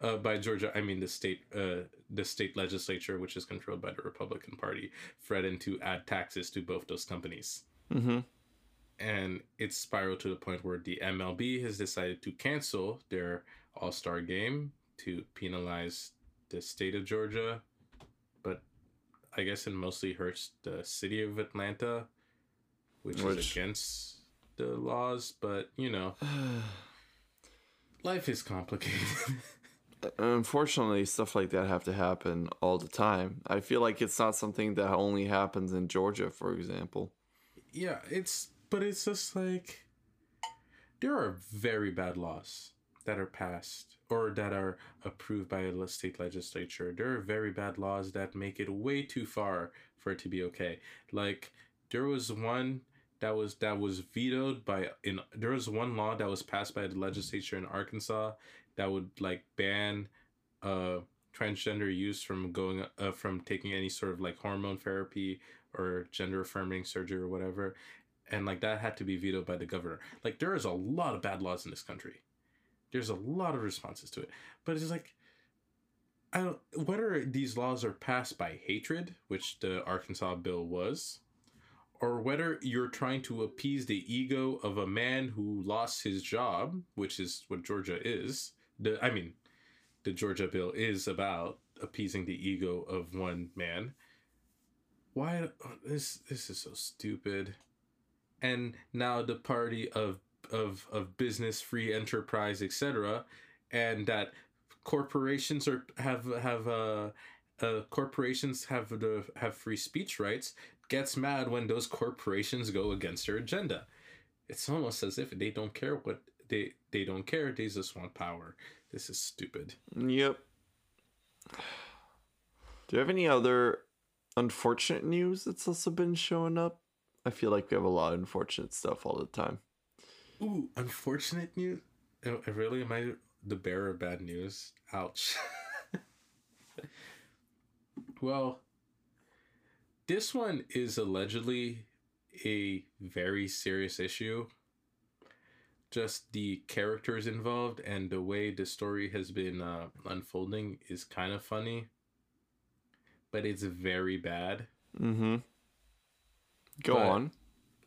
uh, by Georgia, I mean the state, uh, the state legislature, which is controlled by the Republican Party, threatened to add taxes to both those companies, Mm-hmm. and it's spiraled to the point where the MLB has decided to cancel their All Star game to penalize the state of Georgia, but I guess it mostly hurts the city of Atlanta, which, is against the laws. But you know, life is complicated. Unfortunately, stuff like that have to happen all the time. I feel like it's not something that only happens in Georgia, for example. yeah, it's but it's just like there are very bad laws that are passed or that are approved by a state legislature. There are very bad laws that make it way too far for it to be okay. Like there was one that was that was vetoed by in there was one law that was passed by the legislature in Arkansas that would like ban uh transgender use from going uh, from taking any sort of like hormone therapy or gender affirming surgery or whatever and like that had to be vetoed by the governor like there is a lot of bad laws in this country there's a lot of responses to it. But it's like i don't whether these laws are passed by hatred which the arkansas bill was or whether you're trying to appease the ego of a man who lost his job which is what georgia is the i mean the georgia bill is about appeasing the ego of one man. Why this this is so stupid. And now the party of of of business, free enterprise, etc., and that corporations are have have uh, uh corporations have the have free speech rights gets mad when those corporations go against their agenda. It's almost as if they don't care what they they don't care. They just want power. This is stupid. Yep. Do you have any other unfortunate news that's also been showing up? I feel like we have a lot of unfortunate stuff all the time. Ooh, unfortunate news. Oh, really, am I the bearer of bad news? Ouch. well, this one is allegedly a very serious issue. Just the characters involved and the way the story has been uh, unfolding is kind of funny, but it's very bad. Mm-hmm. Go But- on.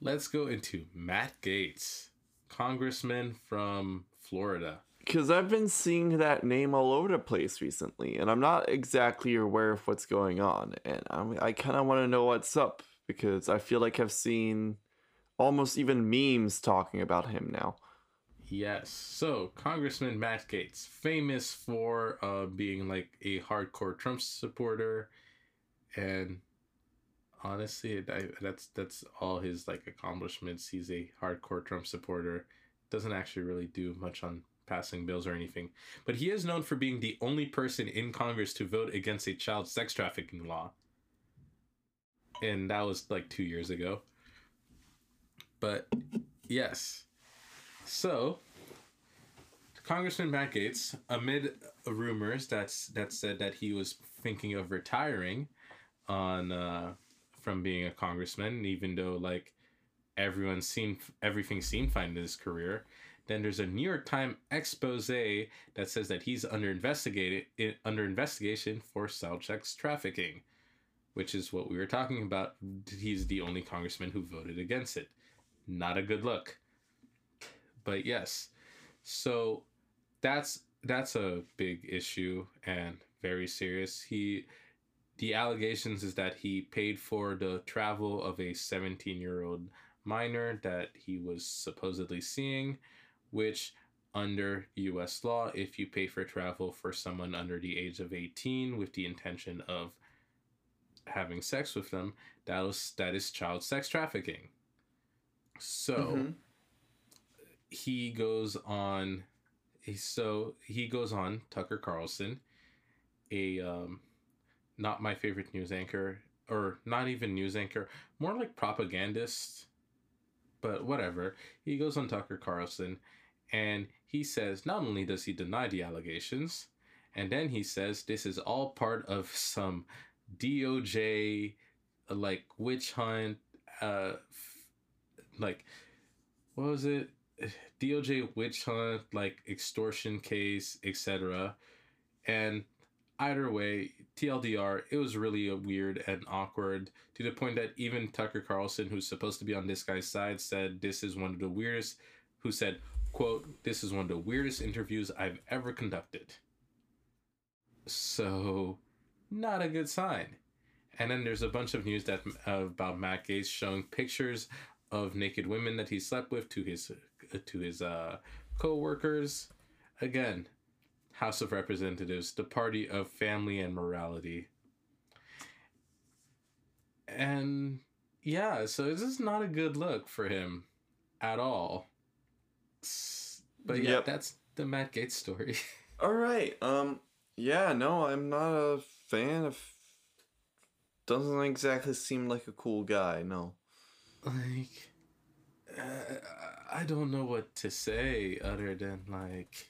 Let's go into Matt Gaetz, congressman from Florida. Because I've been seeing that name all over the place recently, and I'm not exactly aware of what's going on, and I'm, I kind of want to know what's up because I feel like I've seen almost even memes talking about him now. Yes. So, Congressman Matt Gaetz, famous for uh, being like a hardcore Trump supporter, and honestly, I, that's that's all his like accomplishments. He's a hardcore Trump supporter. Doesn't actually really do much on passing bills or anything, but he is known for being the only person in Congress to vote against a child sex trafficking law, and that was like two years ago. But yes. So, Congressman Matt Gaetz, amid rumors that's that said that he was thinking of retiring on uh, from being a congressman, even though like everyone seemed everything seemed fine in his career. Then there's a New York Times expose that says that he's under investigated under investigation for child sex trafficking, which is what we were talking about. He's the only congressman who voted against it. Not a good look but yes so that's that's a big issue and very serious he the allegations is that he paid for the travel of a 17 year old minor that he was supposedly seeing which under US law if you pay for travel for someone under the age of 18 with the intention of having sex with them that was that is child sex trafficking so Mhm. he goes on so he goes on tucker carlson a um not my favorite news anchor or not even news anchor more like propagandist but whatever he goes on tucker carlson and he says not only does he deny the allegations and then he says this is all part of some doj like witch hunt uh f- like what was it DOJ witch hunt, like extortion case, etc. And either way, TLDR, it was really weird and awkward to the point that even Tucker Carlson, who's supposed to be on this guy's side, said this is one of the weirdest. Who said, "quote This is one of the weirdest interviews I've ever conducted." So, not a good sign. And then there's a bunch of news that uh, about Matt Gaetz showing pictures of naked women that he slept with to his to his uh, co-workers. Again, House of Representatives, the party of family and morality. And yeah, so this is not a good look for him at all. But yeah, Yep. that's the Matt Gaetz story. All right. Um. Yeah. No, I'm not a fan of. Doesn't exactly seem like a cool guy. No. like uh, i don't know what to say other than like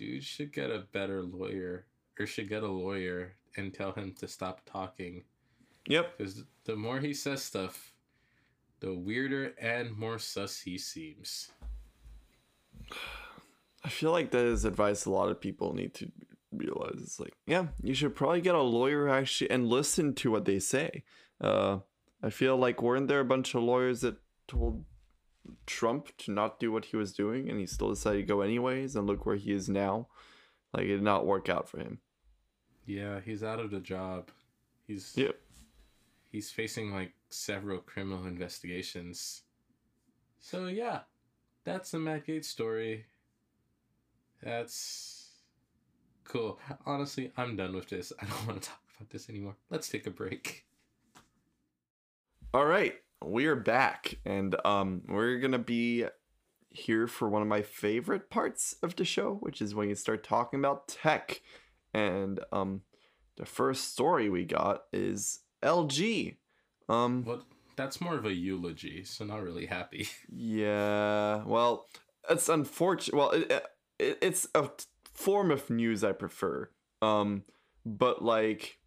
dude should get a better lawyer or should get a lawyer and tell him to stop talking Yep. because the more he says stuff the weirder and more sus he seems I feel like that is advice a lot of people need to realize. It's like, yeah, you should probably get a lawyer actually and listen to what they say. Uh, I feel like weren't there a bunch of lawyers that told Trump to not do what he was doing, and he still decided to go anyways, and look where he is now. Like it did not work out for him. yeah he's out of the job he's Yep. he's facing like several criminal investigations so yeah that's the Matt Gaetz story. That's cool. Honestly, I'm done with this. I don't want to talk about this anymore. Let's take a break. All right, we are back, and um, we're gonna be here for one of my favorite parts of the show, which is when you start talking about tech. And um, the first story we got is LG. Um, Well, that's more of a eulogy, so not really happy. yeah, well, it's unfortunate. Well, it, it, it's a form of news I prefer. Um, but like,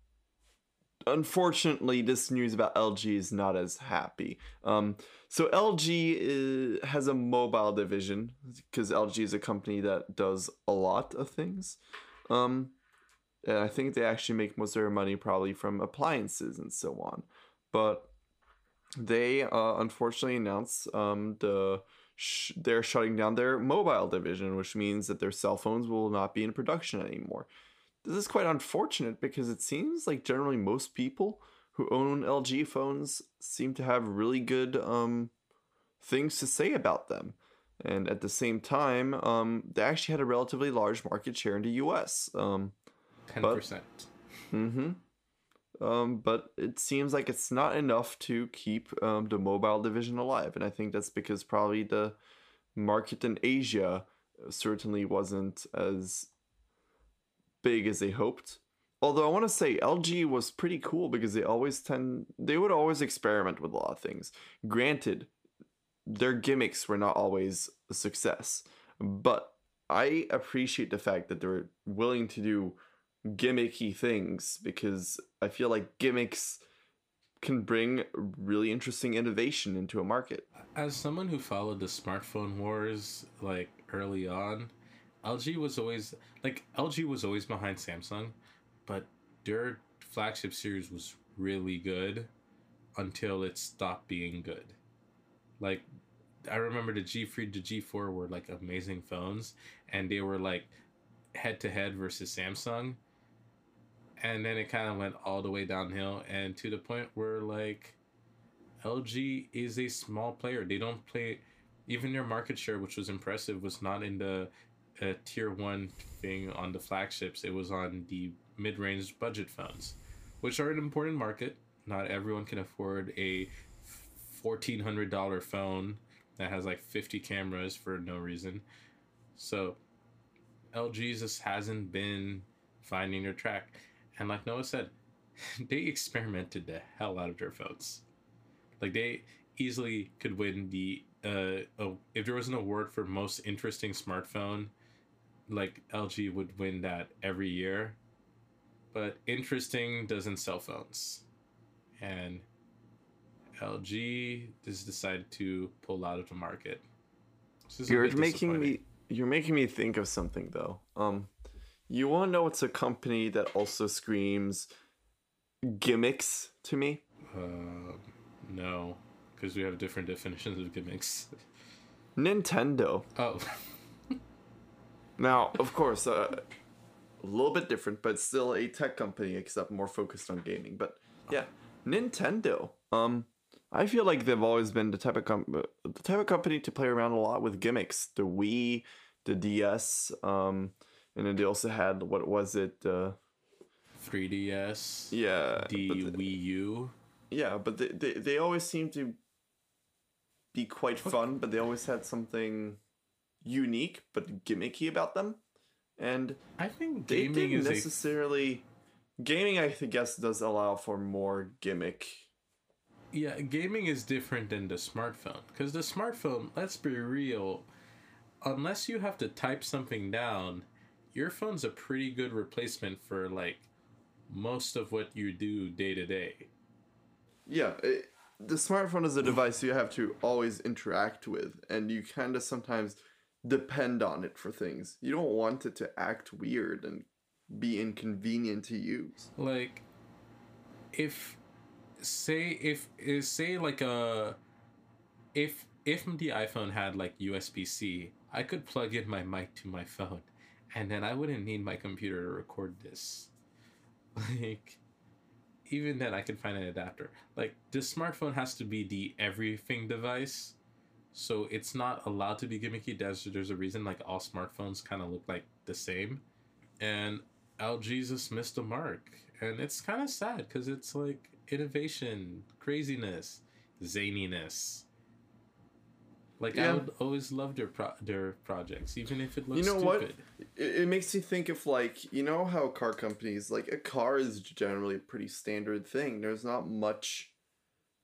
unfortunately, this news about LG is not as happy. Um, so LG is, has a mobile division because LG is a company that does a lot of things. Um, and I think they actually make most of their money probably from appliances and so on. But they uh, unfortunately announced um, the sh- they're shutting down their mobile division, which means that their cell phones will not be in production anymore. This is quite unfortunate because it seems like generally most people who own LG phones seem to have really good um, things to say about them. And at the same time, um, they actually had a relatively large market share in the US. Um, Ten percent. Mm-hmm. Um, but it seems like it's not enough to keep um, the mobile division alive, and I think that's because probably the market in Asia certainly wasn't as big as they hoped. Although I want to say LG was pretty cool because they always tend they would always experiment with a lot of things. Granted, their gimmicks were not always a success, but I appreciate the fact that they're willing to do gimmicky things because I feel like gimmicks can bring really interesting innovation into a market. As someone who followed the smartphone wars like early on, LG was always like LG was always behind Samsung, but their flagship series was really good until it stopped being good. Like I remember the G3 to G4 were like amazing phones and they were like head to head versus Samsung. And then it kind of went all the way downhill and to the point where like LG is a small player. They don't play even their market share, which was impressive, was not in the uh, tier one thing on the flagships. It was on the mid range budget phones, which are an important market. Not everyone can afford a fourteen hundred dollar phone that has like fifty cameras for no reason. So LG just hasn't been finding their track. And like Noah said, they experimented the hell out of their phones. Like they easily could win the uh oh, if there was an award for most interesting smartphone, like LG would win that every year. But interesting doesn't sell phones. And LG just decided to pull out of the market. This is You're making me you're making me think of something though. Um you want to know what's a company that also screams gimmicks to me? Uh, no, because we have different definitions of gimmicks. Nintendo. Oh, Now, of course, uh, a little bit different, but still a tech company, except more focused on gaming. But yeah, Nintendo. Um, I feel like they've always been the type of com- the type of company to play around a lot with gimmicks. The Wii, the DS, um, and then they also had what was it? Uh, 3DS. yeah, The but Wii U. yeah, but they, they they always seem to be quite fun, but they always had something unique but gimmicky about them, and I think they gaming didn't is a necessarily gaming i guess does allow for more gimmick yeah. Gaming is different than the smartphone because the smartphone. Let's be real. Unless you have to type something down, your phone's a pretty good replacement for like most of what you do day to day. yeah it, the smartphone is a device you have to always interact with and you kind of sometimes depend on it for things. You don't want it to act weird and be inconvenient to use like if say if is say like a if if the iphone had like usb-c i could plug in my mic to my phone and then i wouldn't need my computer to record this. Like even then i could find an adapter. Like the smartphone has to be the everything device so it's not allowed to be gimmicky. There's there's a reason. Like all smartphones kind of look like the same, and LG just missed the mark, and it's kind of sad because it's like innovation, craziness, zaniness. Like I would always love their pro- their projects, even if it looks You know what? stupid. it, it makes you think of like you know how car companies like a car is generally a pretty standard thing there's not much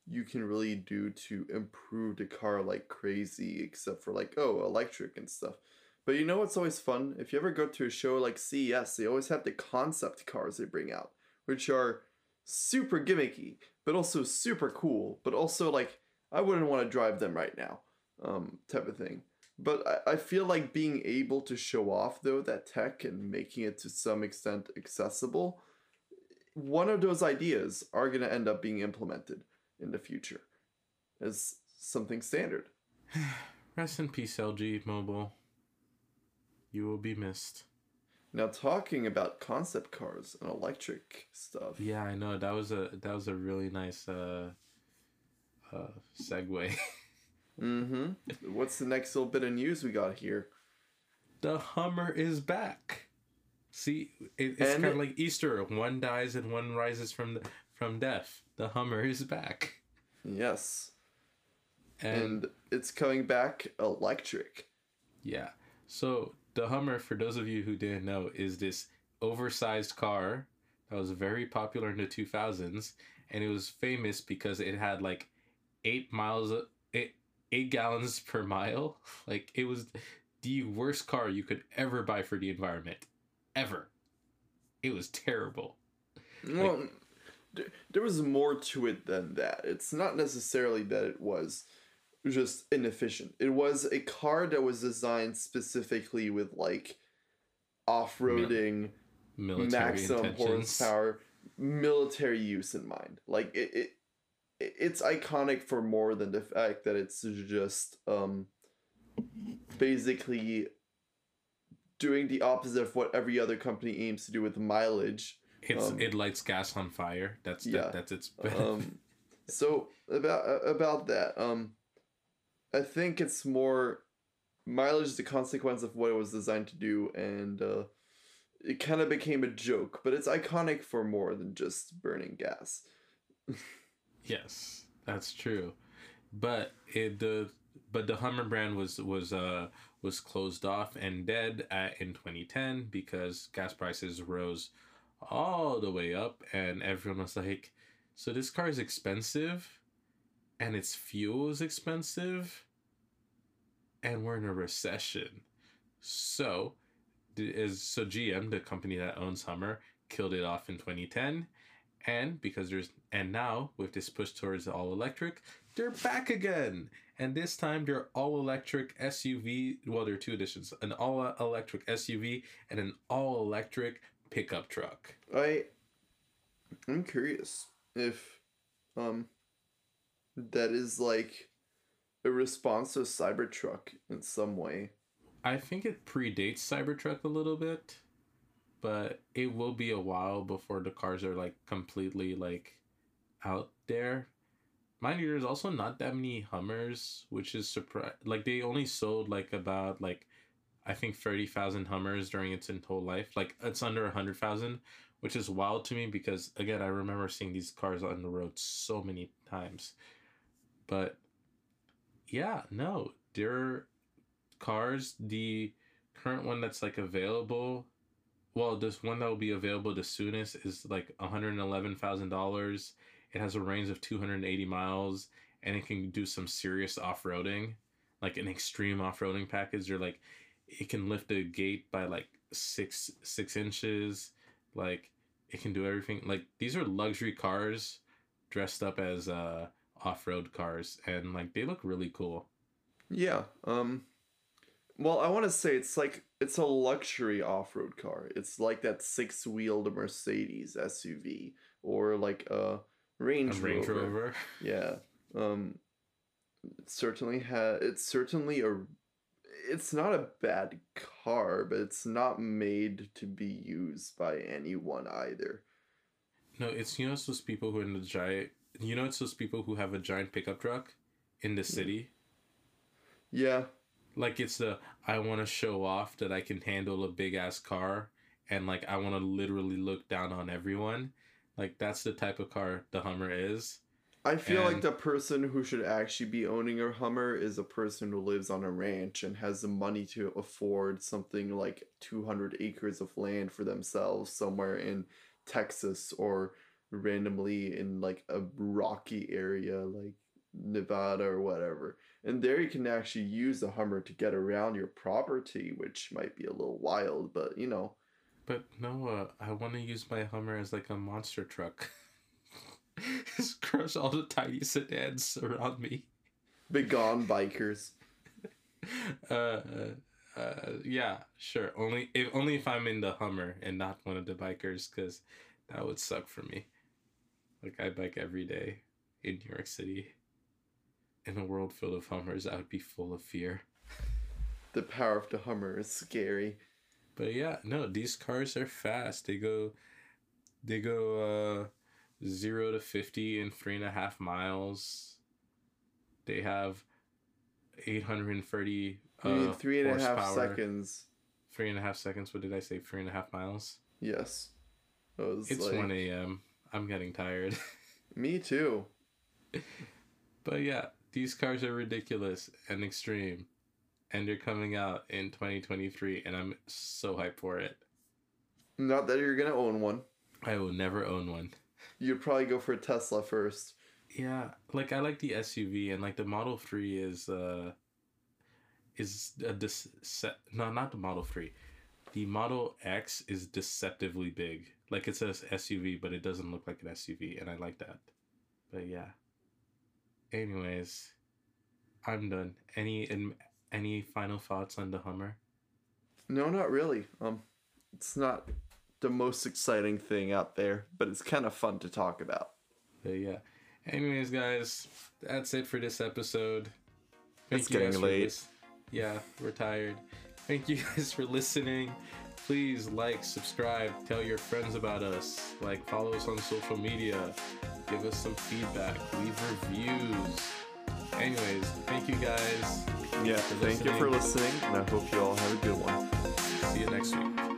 you can really do to improve the car like crazy except for like oh electric and stuff. But you know what's always fun? If you ever go to a show like ces they always have the concept cars they bring out which are super gimmicky but also super cool but also like i wouldn't want to drive them right now um type of thing. But I, I feel like being able to show off though that tech and making it to some extent accessible, one of those ideas are gonna end up being implemented in the future as something standard. Rest in peace, LG Mobile. You will be missed. Now talking about concept cars and electric stuff. Yeah, I know that was a that was a really nice uh, uh, segue. Mm-hmm. What's the next little bit of news we got here? the Hummer is back. See, it, it's kind of like Easter. One dies and one rises from the, from death. The Hummer is back, Yes. and, And it's coming back electric. yeah. So the Hummer, for those of you who didn't know, is this oversized car that was very popular in the two thousands, and it was famous because it had like eight miles, eight, eight gallons per mile. Like it was the worst car you could ever buy for the environment, ever. It was terrible. Well, th- there was more to it than that. It's not necessarily that it was just inefficient. It was a car that was designed specifically with like off-roading, Military maximum intentions. horsepower, military use in mind. Like it, it- it's iconic for more than the fact that it's just um basically doing the opposite of what every other company aims to do with mileage. It's Um, it lights gas on fire. That's yeah. that, that's its. um so about uh, about that um i think it's more mileage is a consequence of what it was designed to do and uh it kind of became a joke but it's iconic for more than just burning gas yes, that's true, but it the but the Hummer brand was was uh was closed off and dead at, in 2010 because gas prices rose all the way up and everyone was like, so this car is expensive, and its fuel is expensive, and we're in a recession, so is so GM, the company that owns Hummer, killed it off in 2010. And because there's and now with this push towards all electric, they're back again. And this time they're all electric SUV. Well, there are two editions: an all electric SUV and an all electric pickup truck. i i'm curious if um that is like a response to cybertruck in some way I think it predates Cybertruck a little bit, but it will be a while before the cars are like completely like out there. Mind you, there's also not that many Hummers, which is surprise. Like they only sold like about like I think thirty thousand Hummers during its whole life. Like it's under hundred thousand, which is wild to me because again I remember seeing these cars on the road so many times. But yeah, no, they're cars. The current one that's like available, well, this one that will be available the soonest is like one hundred eleven thousand dollars. It has a range of two hundred eighty miles, and it can do some serious off roading, like an extreme off roading package. Or like, it can lift a gate by like six six inches. Like, it can do everything. Like these are luxury cars dressed up as uh off road cars, and like they look really cool. Yeah. Um well, I want to say it's like it's a luxury off-road car. It's like that six-wheeled Mercedes SUV or like a Range, a Range Rover. Rover. Yeah. Um it certainly has it's certainly a it's not a bad car, but it's not made to be used by anyone either. No, it's you know it's those people who are in the giant. You know it's those people who have a giant pickup truck in the city. Yeah. Like it's the I want to show off that I can handle a big ass car and like I want to literally look down on everyone. Like that's the type of car the Hummer is. I feel like the person who should actually be owning a Hummer is a person who lives on a ranch and has the money to afford something like 200 acres of land for themselves somewhere in Texas or randomly in like a rocky area like Nevada or whatever. And there you can actually use the Hummer to get around your property, which might be a little wild, but you know. But no, uh, I want to use my Hummer as like a monster truck. Just crush all the tiny sedans around me. Begone bikers. Uh, uh, uh, yeah, sure. Only if only if I'm in the Hummer and not one of the bikers, because that would suck for me. Like I bike every day in New York City. In a world filled of Hummers, I would be full of fear. The power of the Hummer is scary. But yeah, no, these cars are fast. They go, they go uh, zero to fifty in three and a half miles. They have 830 uh, three and a half seconds. Three and a half seconds. What did I say? Three and a half miles. Yes. It It's like, one a.m. I'm getting tired. Me too. but yeah, these cars are ridiculous and extreme, and they're coming out in 2023, and I'm so hyped for it. Not that you're gonna own one. I will never own one. You'd probably go for a Tesla first. Yeah, like I like the SUV and like the Model 3 is uh is a dece- no, not the Model 3. The Model X is deceptively big. Like it says SUV, but it doesn't look like an SUV and I like that. But yeah. Anyways, I'm done. Any and any final thoughts on the Hummer? No, not really. Um, it's not the most exciting thing out there, but it's kind of fun to talk about. But yeah. Anyways, guys, that's it for this episode. It's you getting late. yeah, we're tired. Thank you guys for listening. Please like, subscribe, tell your friends about us. Like, follow us on social media. Give us some feedback. Leave reviews. Anyways, thank you guys. Yeah, thank you for listening. listening, and I hope you all have a good one. See you next week.